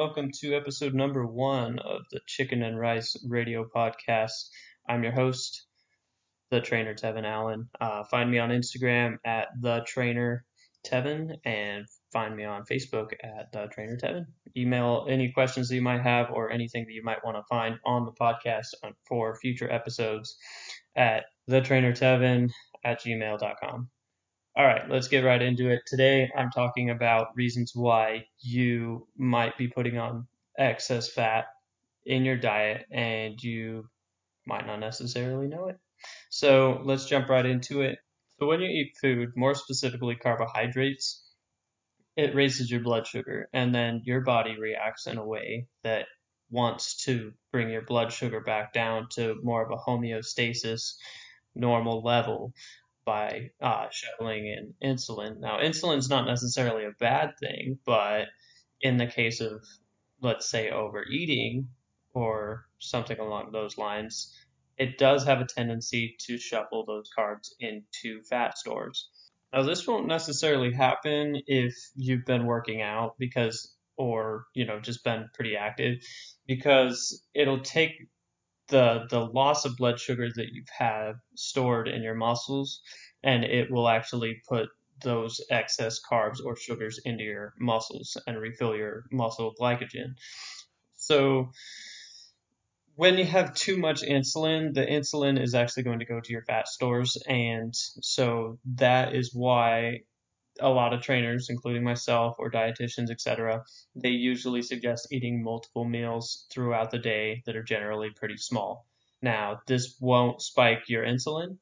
welcome to episode number one of the Chicken and Rice Radio Podcast. I'm your host, the trainer Tevin Allen. Uh, find me on Instagram at the trainer Tevin and find me on Facebook at the trainer Tevin. Email any questions that you might have or anything that you might want to find on the podcast for future episodes at the trainer Tevin at gmail.com. All right, let's get right into it. Today, I'm talking about reasons why you might be putting on excess fat in your diet and you might not necessarily know it. So, let's jump right into it. So, when you eat food, more specifically carbohydrates, it raises your blood sugar, and then your body reacts in a way that wants to bring your blood sugar back down to more of a homeostasis normal level by uh, shuttling in insulin. Now, insulin's not necessarily a bad thing, but in the case of, let's say, overeating or something along those lines, it does have a tendency to shuffle those carbs into fat stores. Now, this won't necessarily happen if you've been working out because, or, you know, just been pretty active because it'll take the the loss of blood sugar that you've had stored in your muscles, and it will actually put those excess carbs or sugars into your muscles and refill your muscle glycogen. So when you have too much insulin, the insulin is actually going to go to your fat stores, and so that is why a lot of trainers, including myself or dietitians, etc., they usually suggest eating multiple meals throughout the day that are generally pretty small. Now, this won't spike your insulin,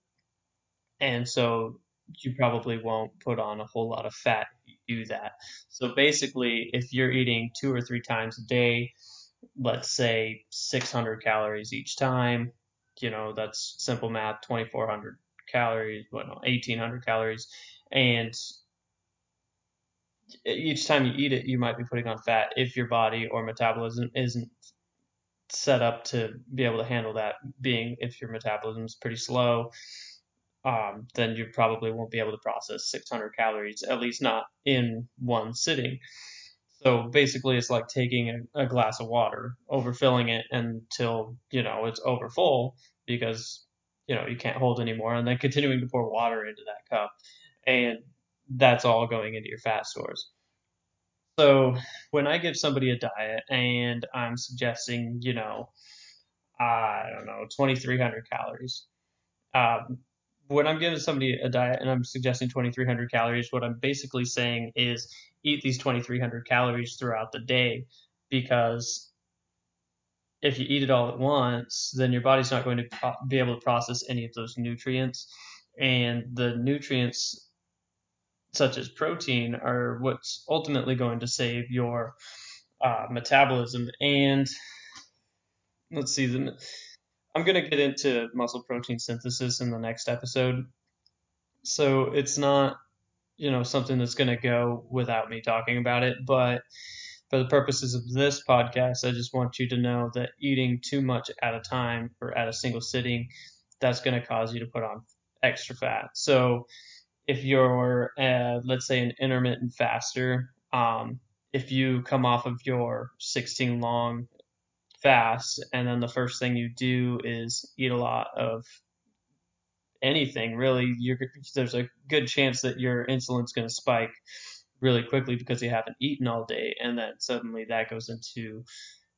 and so you probably won't put on a whole lot of fat if you do that. So basically, if you're eating two or three times a day, let's say 600 calories each time, you know, that's simple math, 2400 calories, well, no, 1800 calories, and each time you eat it, you might be putting on fat if your body or metabolism isn't set up to be able to handle that. Being if your metabolism is pretty slow, um, then you probably won't be able to process 600 calories, at least not in one sitting. So basically, it's like taking a, a glass of water, overfilling it until you know it's overfull because you know you can't hold anymore, and then continuing to pour water into that cup, and that's all going into your fat stores. So when I give somebody a diet and I'm suggesting, you know, I don't know, 2,300 calories. Um, when I'm giving somebody a diet and I'm suggesting 2,300 calories, what I'm basically saying is eat these 2,300 calories throughout the day because if you eat it all at once, then your body's not going to be able to process any of those nutrients. And the nutrients such as protein, are what's ultimately going to save your uh, metabolism. And let's see, the, I'm going to get into muscle protein synthesis in the next episode. So it's not, you know, something that's going to go without me talking about it. But for the purposes of this podcast, I just want you to know that eating too much at a time or at a single sitting, that's going to cause you to put on extra fat. So if you're, uh, let's say, an intermittent faster, um, if you come off of your 16 long fast and then the first thing you do is eat a lot of anything, really, there's a good chance that your insulin's going to spike really quickly because you haven't eaten all day, and then suddenly that goes into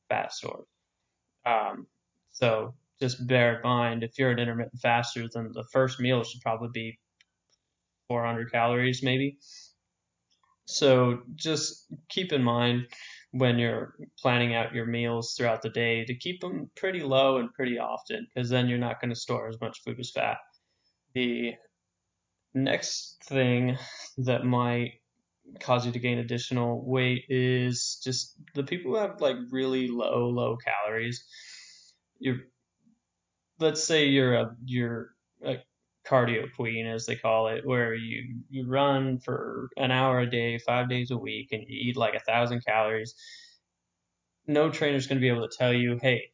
fat stores. Um, so just bear in mind if you're an intermittent faster, then the first meal should probably be 400 calories maybe. So just keep in mind when you're planning out your meals throughout the day to keep them pretty low and pretty often because then you're not going to store as much food as fat. The next thing that might cause you to gain additional weight is just the people who have like really low low calories. You're let's say you're a you're a cardio queen, as they call it, where you, you run for an hour a day, five days a week, and you eat like a thousand calories, no trainer's going to be able to tell you, hey,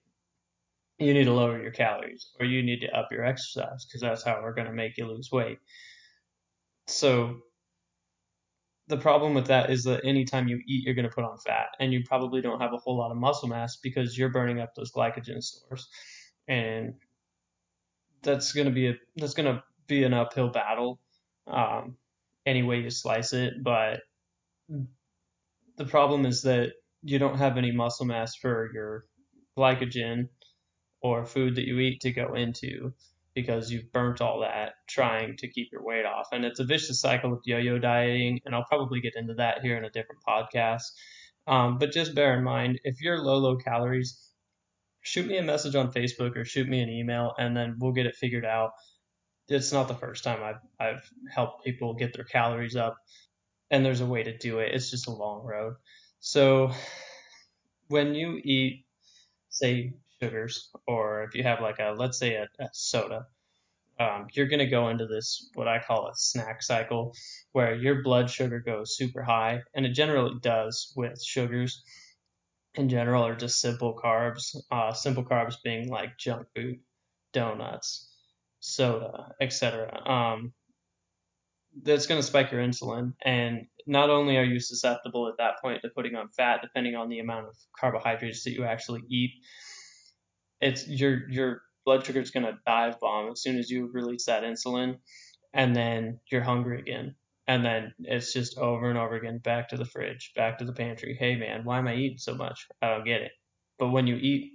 you need to lower your calories or you need to up your exercise because that's how we're going to make you lose weight. So the problem with that is that anytime you eat, you're going to put on fat, and you probably don't have a whole lot of muscle mass because you're burning up those glycogen stores, and that's to be a that's to be an uphill battle, um, any way you slice it. But the problem is that you don't have any muscle mass for your glycogen or food that you eat to go into because you've burnt all that trying to keep your weight off. And it's a vicious cycle of yo yo dieting, and I'll probably get into that here in a different podcast. Um, but just bear in mind if you're low, low calories, shoot me a message on Facebook or shoot me an email, and then we'll get it figured out. It's not the first time I've, I've helped people get their calories up, and there's a way to do it. It's just a long road. So when you eat, say, sugars, or if you have like a, let's say, a, a soda, um, you're going to go into this, what I call a snack cycle, where your blood sugar goes super high, and it generally does with sugars in general are just simple carbs. Uh, simple carbs being like junk food, donuts, soda, etc. Um, that's going to spike your insulin, and not only are you susceptible at that point to putting on fat, depending on the amount of carbohydrates that you actually eat, it's your your blood sugar is going to dive bomb as soon as you release that insulin, and then you're hungry again. And then it's just over and over again, back to the fridge, back to the pantry. Hey man, why am I eating so much? I don't get it. But when you eat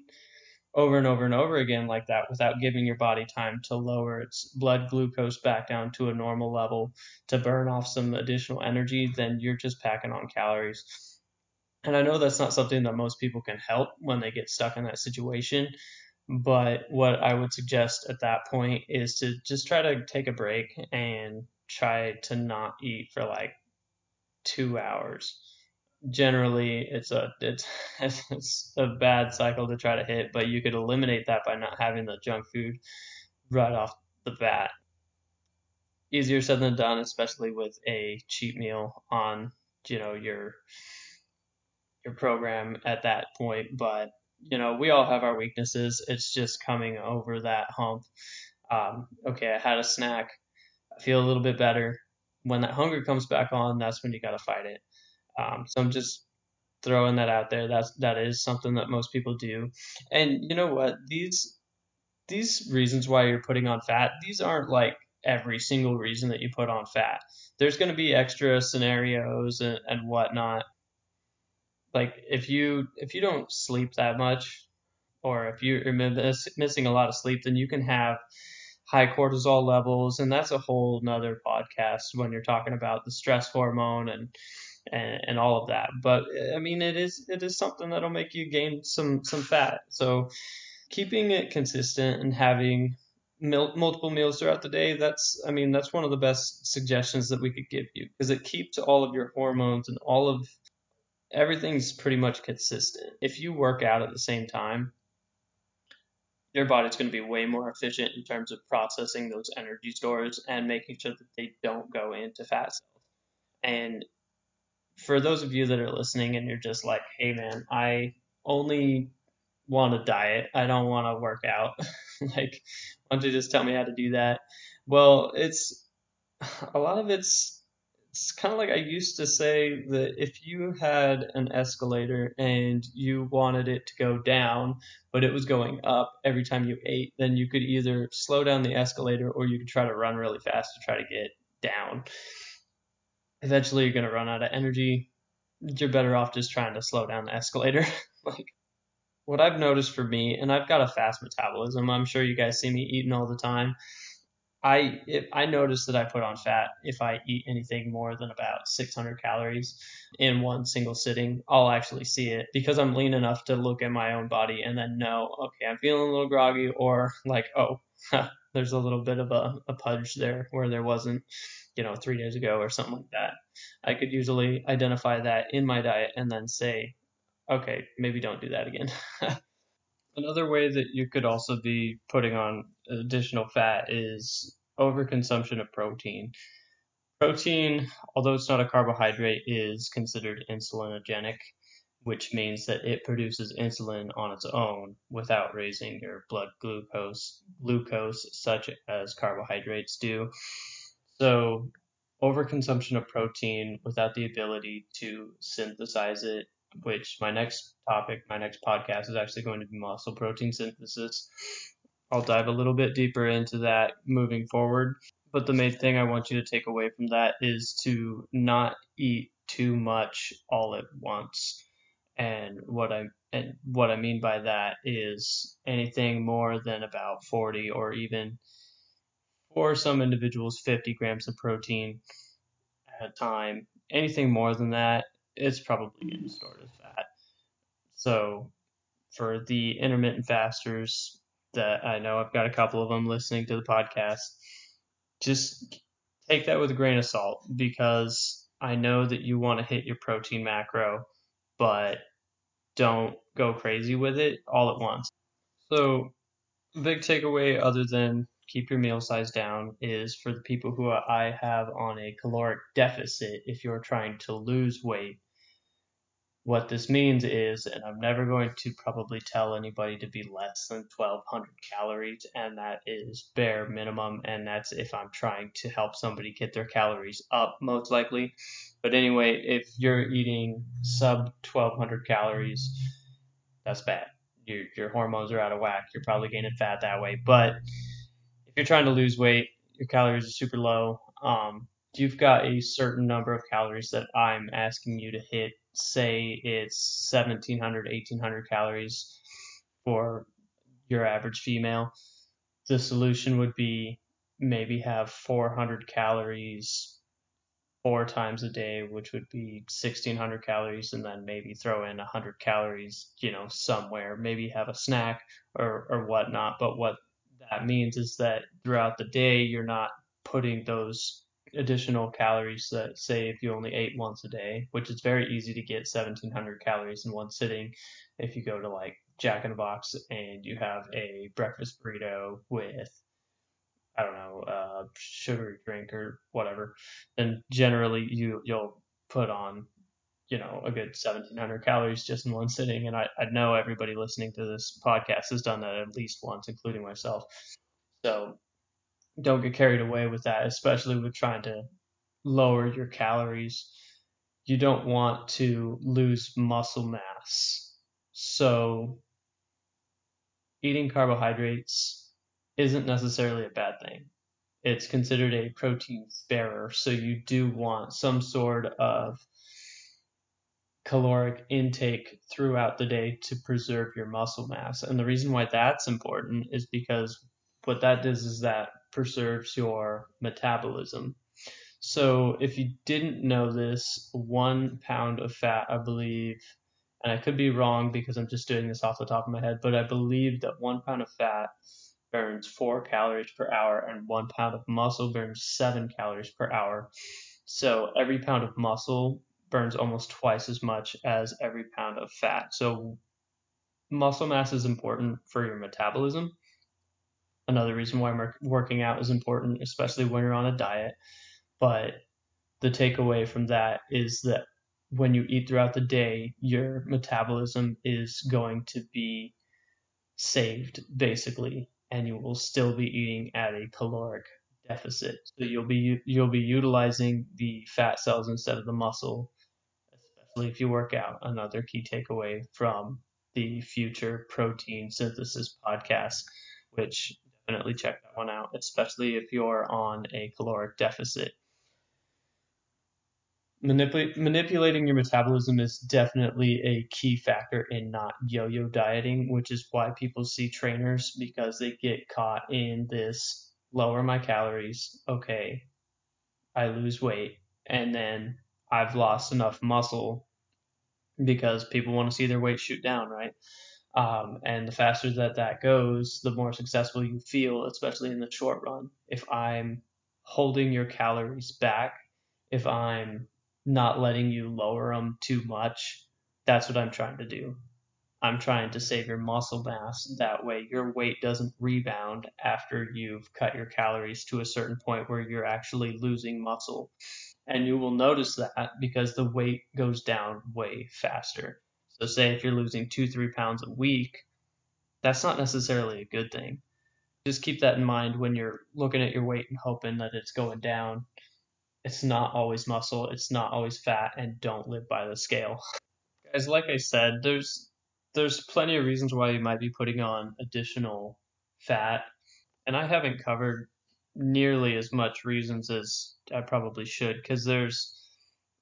over and over and over again like that without giving your body time to lower its blood glucose back down to a normal level to burn off some additional energy, then you're just packing on calories. And I know that's not something that most people can help when they get stuck in that situation. But what I would suggest at that point is to just try to take a break and try to not eat for like two hours. Generally, it's a it's it's a bad cycle to try to hit, but you could eliminate that by not having the junk food right off the bat. Easier said than done, especially with a cheat meal on you know your your program at that point. But you know, we all have our weaknesses. It's just coming over that hump. Um, okay, I had a snack. Feel a little bit better. When that hunger comes back on, that's when you got to fight it. Um, so I'm just throwing that out there. That's that is something that most people do. And you know what? These these reasons why you're putting on fat, these aren't like every single reason that you put on fat. There's going to be extra scenarios and, and whatnot like if you if you don't sleep that much or if you're miss, missing a lot of sleep then you can have high cortisol levels and that's a whole nother podcast when you're talking about the stress hormone and and, and all of that but i mean it is it is something that'll make you gain some some fat so keeping it consistent and having mil- multiple meals throughout the day that's i mean that's one of the best suggestions that we could give you because it keeps all of your hormones and all of everything's pretty much consistent. If you work out at the same time, your body's going to be way more efficient in terms of processing those energy stores and making sure that they don't go into fat cells. And for those of you that are listening and you're just like, hey man, I only want to diet, I don't want to work out. like, why don't you just tell me how to do that? Well, it's a lot of it's it's kind of like I used to say that if you had an escalator and you wanted it to go down, but it was going up every time you ate, then you could either slow down the escalator or you could try to run really fast to try to get down. Eventually, you're going to run out of energy. You're better off just trying to slow down the escalator. like, what I've noticed for me, and I've got a fast metabolism, I'm sure you guys see me eating all the time. I I notice that I put on fat if I eat anything more than about 600 calories in one single sitting. I'll actually see it because I'm lean enough to look at my own body and then know, okay, I'm feeling a little groggy, or like, oh, there's a little bit of a, a pudge there where there wasn't, you know, three days ago or something like that. I could usually identify that in my diet and then say, okay, maybe don't do that again. Another way that you could also be putting on additional fat is overconsumption of protein. Protein, although it's not a carbohydrate, is considered insulinogenic, which means that it produces insulin on its own without raising your blood glucose, glucose such as carbohydrates do. So overconsumption of protein without the ability to synthesize it, which my next topic, my next podcast is actually going to be muscle protein synthesis. I'll dive a little bit deeper into that moving forward. But the main thing I want you to take away from that is to not eat too much all at once. And what I and what I mean by that is anything more than about 40 or even for some individuals 50 grams of protein at a time. Anything more than that, it's probably getting stored as fat. So for the intermittent fasters that I know I've got a couple of them listening to the podcast, just take that with a grain of salt because I know that you want to hit your protein macro, but don't go crazy with it all at once. So, big takeaway other than keep your meal size down is for the people who I have on a caloric deficit if you're trying to lose weight what this means is, and I'm never going to probably tell anybody to be less than 1200 calories, and that is bare minimum, and that's if I'm trying to help somebody get their calories up, most likely. But anyway, if you're eating sub 1200 calories, that's bad. Your, your hormones are out of whack. You're probably gaining fat that way. But if you're trying to lose weight, your calories are super low. Um, you've got a certain number of calories that I'm asking you to hit say it's 1700, 1800 calories for your average female, the solution would be maybe have 400 calories four times a day, which would be 1600 calories, and then maybe throw in 100 calories, you know, somewhere. Maybe have a snack or, or whatnot. But what that means is that throughout the day, you're not putting those additional calories that say if you only ate once a day, which is very easy to get 1700 calories in one sitting. If you go to like Jack in the Box and you have a breakfast burrito with I don't know, uh, sugary drink or whatever, then generally you you'll put on you know a good 1700 calories just in one sitting. And I, I know everybody listening to this podcast has done that at least once including myself. So don't get carried away with that, especially with trying to lower your calories. You don't want to lose muscle mass. So, eating carbohydrates isn't necessarily a bad thing. It's considered a protein sparer, so you do want some sort of caloric intake throughout the day to preserve your muscle mass. And the reason why that's important is because what that does is that preserves your metabolism. So if you didn't know this, one pound of fat, I believe, and I could be wrong because I'm just doing this off the top of my head, but I believe that one pound of fat burns four calories per hour and one pound of muscle burns seven calories per hour. So every pound of muscle burns almost twice as much as every pound of fat. So muscle mass is important for your metabolism another reason why working out is important, especially when you're on a diet. But the takeaway from that is that when you eat throughout the day, your metabolism is going to be saved basically, and you will still be eating at a caloric deficit. So you'll be you'll be utilizing the fat cells instead of the muscle, especially if you work out. Another key takeaway from the future protein synthesis podcast, which definitely check that one out, especially if you're on a caloric deficit. Manipul- manipulating your metabolism is definitely a key factor in not yo yo dieting, which is why people see trainers because they get caught in this lower my calories, okay, I lose weight, and then I've lost enough muscle because people want to see their weight shoot down, right? Um, and the faster that that goes, the more successful you feel, especially in the short run. If I'm holding your calories back, if I'm not letting you lower them too much, that's what I'm trying to do. I'm trying to save your muscle mass. That way, your weight doesn't rebound after you've cut your calories to a certain point where you're actually losing muscle. And you will notice that because the weight goes down way faster. So say if you're losing two, three pounds a week, that's not necessarily a good thing. Just keep that in mind when you're looking at your weight and hoping that it's going down. it's not always muscle, it's not always fat, and don't live by the scale. Guys, like I said, there's there's plenty of reasons why you might be putting on additional fat, and I haven't covered nearly as much reasons as I probably should because there's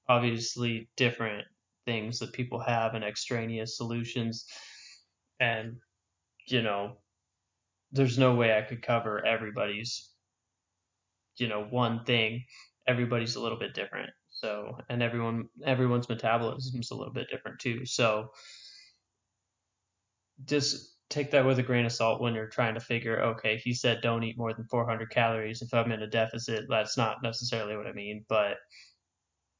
obviously different things that people have and extraneous solutions. And you know there's no way I could cover everybody's you know one thing. Everybody's a little bit different. So and everyone everyone's metabolism is a little bit different too. So just take that with a grain of salt when you're trying to figure okay he said don't eat more than 400 calories. If i'm in a deficit that's not necessarily what i mean but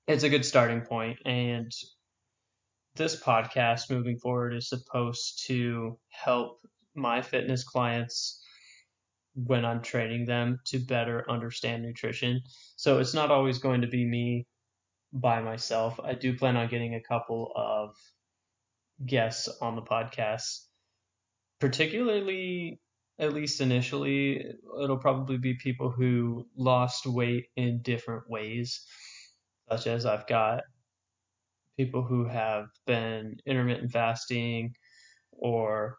it's a good starting point. And this podcast moving forward is supposed to help my fitness clients when I'm training them to better understand nutrition. So it's not always going to be me by myself. I do plan on getting a couple of guests on the podcast, particularly, at least initially, it'll probably be people who lost weight in different ways, such as I've got people who have been intermittent fasting or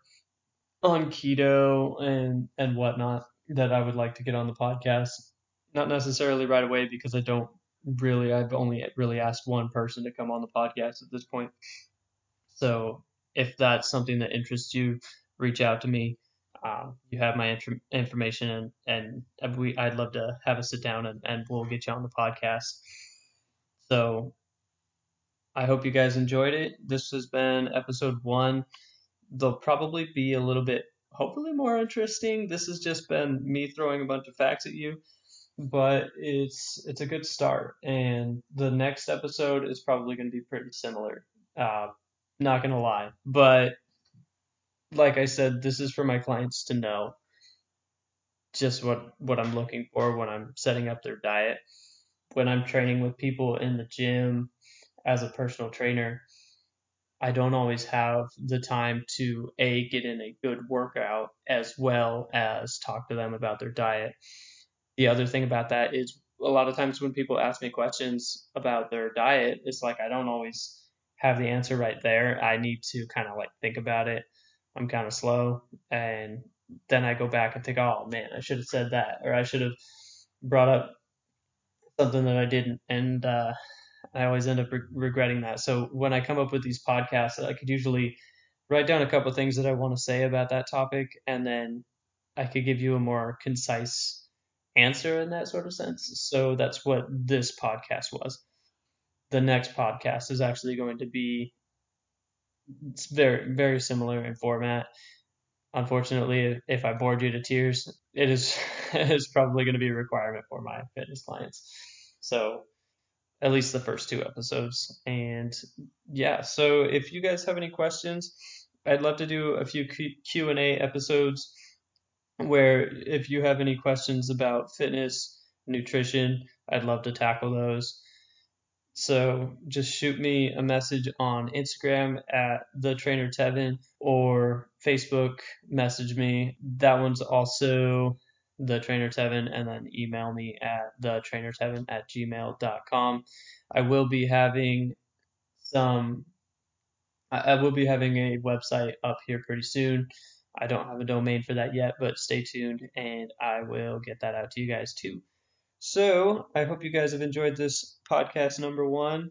on keto and and whatnot that I would like to get on the podcast. Not necessarily right away because I don't really I've only really asked one person to come on the podcast at this point. So if that's something that interests you, reach out to me. Um, you have my int- information and, and we I'd love to have a sit down and, and we'll get you on the podcast. So I hope you guys enjoyed it. This has been episode one. They'll probably be a little bit, hopefully, more interesting. This has just been me throwing a bunch of facts at you, but it's it's a good start. And the next episode is probably going to be pretty similar. Uh, not gonna lie, but like I said, this is for my clients to know just what what I'm looking for when I'm setting up their diet. When I'm training with people in the gym as a personal trainer, I don't always have the time to a get in a good workout as well as talk to them about their diet. The other thing about that is a lot of times when people ask me questions about their diet, it's like I don't always have the answer right there. I need to kind of like think about it. I'm kind of slow and then I go back and think, "Oh man, I should have said that or I should have brought up something that I didn't." And uh I always end up re- regretting that. So when I come up with these podcasts, I could usually write down a couple of things that I want to say about that topic, and then I could give you a more concise answer in that sort of sense. So that's what this podcast was. The next podcast is actually going to be it's very very similar in format. Unfortunately, if I bored you to tears, it is it is probably going to be a requirement for my fitness clients. So at least the first two episodes. And yeah, so if you guys have any questions, I'd love to do a few Q and A episodes where if you have any questions about fitness, nutrition, I'd love to tackle those. So just shoot me a message on Instagram at the trainer Tevin or Facebook message me. That one's also the trainer Tevin and then email me at the trainer Tevin at gmail.com. I will be having some I will be having a website up here pretty soon. I don't have a domain for that yet, but stay tuned and I will get that out to you guys too. So I hope you guys have enjoyed this podcast number one.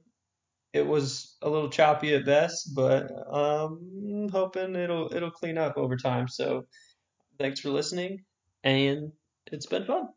It was a little choppy at best, but um hoping it'll it'll clean up over time. So thanks for listening and it's been fun.